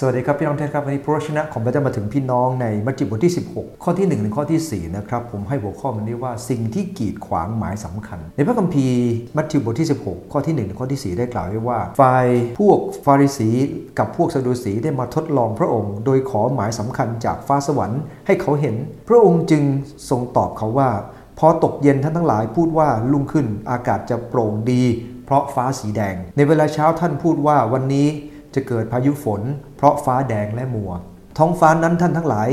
สวัสดีครับพี่น้องท่านครับวันนี้พระชนะของพระเจ้ามาถึงพี่น้องในมัทธิวบทที่ 16 ข้อที่1ถึงข้อที่ 4 นะครับ ผมให้หัวข้อมันนี้ว่าสิ่งที่กีดขวางหมายสำคัญ ในพระคัมภีร์มัทธิวบทที่ 16 ข้อที่1ถึงข้อที่ 4 ได้กล่าวไว้ว่าฝ่ายพวกฟาริสีกับพวกซาดูสีได้มาทดลองพระองค์ โดยขอหมายสำคัญจากฟ้าสวรรค์ให้เขาเห็น พระองค์จึงทรงตอบเขาว่า พอตกเย็นท่านทั้งหลายพูดว่าลุ่งขึ้นอากาศจะโปร่งดี เพราะฟ้าสีแดง ในเวลาเช้าท่านพูดว่าวันนี้ จะเกิดพายุฝน เพราะฟ้าแดงและมัว ท้องฟ้านั้นท่านทั้งหลาย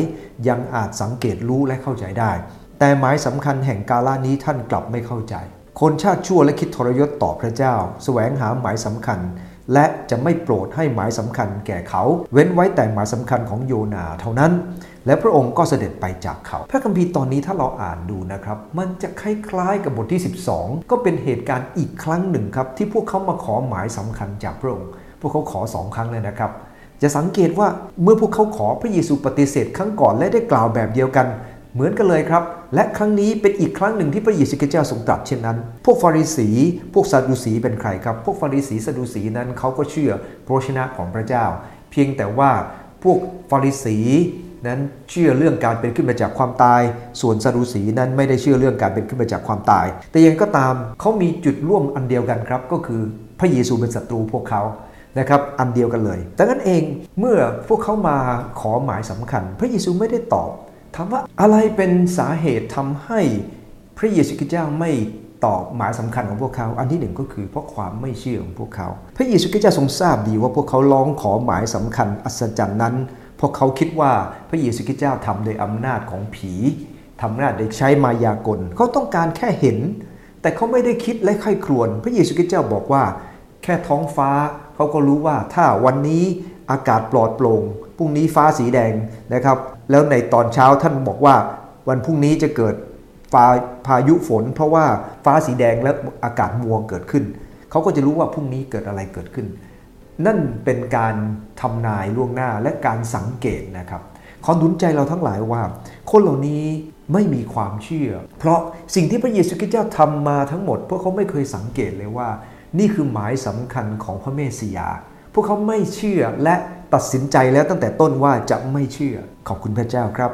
ยังอาจสังเกตรู้และเข้าใจได้ แต่หมายสำคัญแห่งกาลานี้ท่านกลับไม่เข้าใจ คนชาติชั่วและคิดทรยศต่อพระเจ้าแสวงหาหมายสำคัญ และจะไม่โปรดให้หมายสำคัญแก่เขา เว้นไว้แต่หมายสำคัญของโยนาเท่านั้นและพระองค์ก็เสด็จไปจากเขา พระคัมภีร์ตอนนี้ถ้าเราอ่านดูนะครับ มันจะคล้ายๆกับบทที่ 12 ก็เป็นเหตุการณ์อีกครั้งหนึ่งครับ ที่พวกเขามาขอหมายสำคัญจากพระองค์ พวกเขาขอสองครั้งเลยนะครับ จะสังเกตว่าเมื่อพวกเขาขอพระเยซูปฏิเสธครั้งก่อนและได้กล่าวแบบเดียวกัน เหมือนกันเลยครับ และครั้งนี้เป็นอีกครั้งหนึ่งที่พระเยซูคริสต์เจ้าทรงตรัสเช่นนั้น พวกฟาริสี พวกซาดูสีเป็นใครครับ พวกฟาริสีซาดูสีนั้นเขาก็เชื่อพระชนะของพระเจ้า เพียงแต่ว่าพวกฟาริสีนั้นเชื่อเรื่องการเป็นขึ้นมาจากความตาย ส่วนซาดูสีนั้นไม่ได้เชื่อเรื่องการเป็นขึ้นมาจากความตาย แต่ยังก็ตามเขามีจุดร่วมอันเดียวกันครับ ก็คือพระเยซูเป็นศัตรูพวกเขา นะครับอันเดียวกันเลยดังนั้นเองเมื่อพวกเขามาขอหมายสำคัญ พระเยซูไม่ได้ตอบถามว่าอะไรเป็นสาเหตุทำให้พระเยซูคริสต์เจ้าไม่ตอบหมายสำคัญของพวกเขา อันที่หนึ่งก็คือเพราะความไม่เชื่อของพวกเขา พระเยซูคริสต์เจ้าทรงทราบดีว่าพวกเขาร้องขอหมายสำคัญอัศจรรย์นั้นเพราะเขาคิดว่าพระเยซูคริสต์เจ้าทำโดยอำนาจของผีทำอำนาจโดยใช้มายากลเขาต้องการแค่เห็น แต่เขาไม่ได้คิดและไข้ครวญพระเยซูคริสต์เจ้าบอกว่า แค่ท้องฟ้า เขาก็รู้ว่าถ้าวันนี้อากาศปลอดโปร่งพรุ่งนี้ฟ้าสีแดงนะครับ แล้วในตอนเช้าท่านบอกว่า วันพรุ่งนี้จะเกิดฟ้าพายุฝน เพราะว่าฟ้าสีแดงและอากาศมัวเกิดขึ้น เขาก็จะรู้ว่าพรุ่งนี้เกิดอะไรเกิดขึ้น นั่นเป็นการทำนายล่วงหน้าและการสังเกตนะครับขอหนุนใจเราทั้งหลายว่า คนเหล่านี้ไม่มีความเชื่อ เพราะสิ่งที่พระเยซูคริสต์เจ้าทำมาทั้งหมดพวกเขาไม่เคยสังเกตเลยว่า นี่คือหมายสำคัญของพระเมสสิยา พวกเขาไม่เชื่อและตัดสินใจแล้วตั้งแต่ต้นว่าจะไม่เชื่อขอบคุณพระเจ้าครับ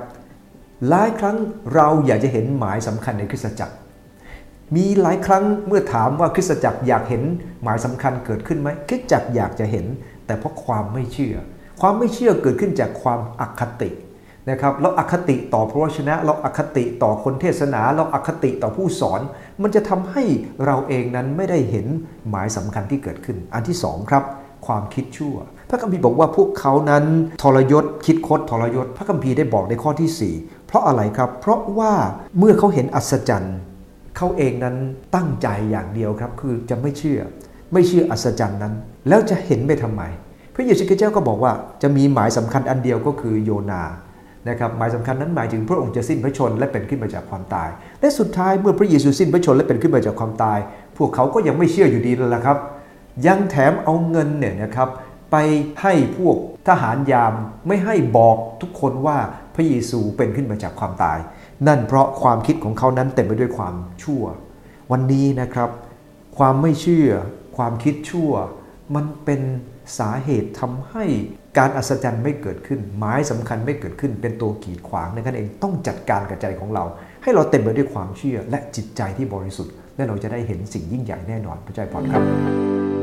หลายครั้งเราอยากจะเห็นหมายสำคัญในคริสตจักร มีหลายครั้งเมื่อถามว่าคริสตจักรอยากเห็นหมายสำคัญเกิดขึ้นไหมคริสตจักรอยากจะเห็น แต่เพราะความไม่เชื่อ ความไม่เชื่อเกิดขึ้นจากความอคติ นะครับเราอคติต่อพระวจนะ เราอคติต่อคนเทศนา เราอคติต่อผู้สอน มันจะทำให้เราเองนั้นไม่ได้เห็นหมายสำคัญที่เกิดขึ้น อันที่สองครับความคิดชั่ว พระคัมภีร์บอกว่าพวกเขานั้นทรยศคิดคดทรยศ พระคัมภีร์ได้บอกในข้อที่ 4 เพราะอะไรครับ เพราะว่าเมื่อเขาเห็นอัศจรรย์เขาเองนั้นตั้งใจอย่างเดียวครับคือจะไม่เชื่อ ไม่เชื่ออัศจรรย์นั้น แล้วจะเห็นไปทำไม พระเยซูคริสต์เจ้าก็บอกว่าจะมีหมายสำคัญอันเดียวก็คือโยนา นะครับหมายสำคัญนั้นหมายถึงพระองค์จะสิ้นพระชนและเป็นขึ้นมาจากความตาย และสุดท้ายเมื่อพระเยซูสิ้นพระชนและเป็นขึ้นมาจากความตาย พวกเขาก็ยังไม่เชื่ออยู่ดีนั่นแหละครับ ยังแถมเอาเงินเนี่ยนะครับไปให้พวกทหารยามไม่ให้บอกทุกคนว่าพระเยซูเป็นขึ้นมาจากความตาย นั่นเพราะความคิดของเขานั้นเต็มไปด้วยความชั่ว วันนี้นะครับ ความไม่เชื่อ ความคิดชั่ว มันเป็นสาเหตุทำให้การอัศจรรย์ไม่เกิดขึ้น หมายสำคัญไม่เกิดขึ้น เป็นตัวกีดขวางในกันเองต้องจัดการกับใจของเรา ให้เราเต็มไปด้วยความเชื่อและจิตใจที่บริสุทธิ์และเราจะได้เห็นสิ่งยิ่งใหญ่แน่นอนพระเจ้าพรครับ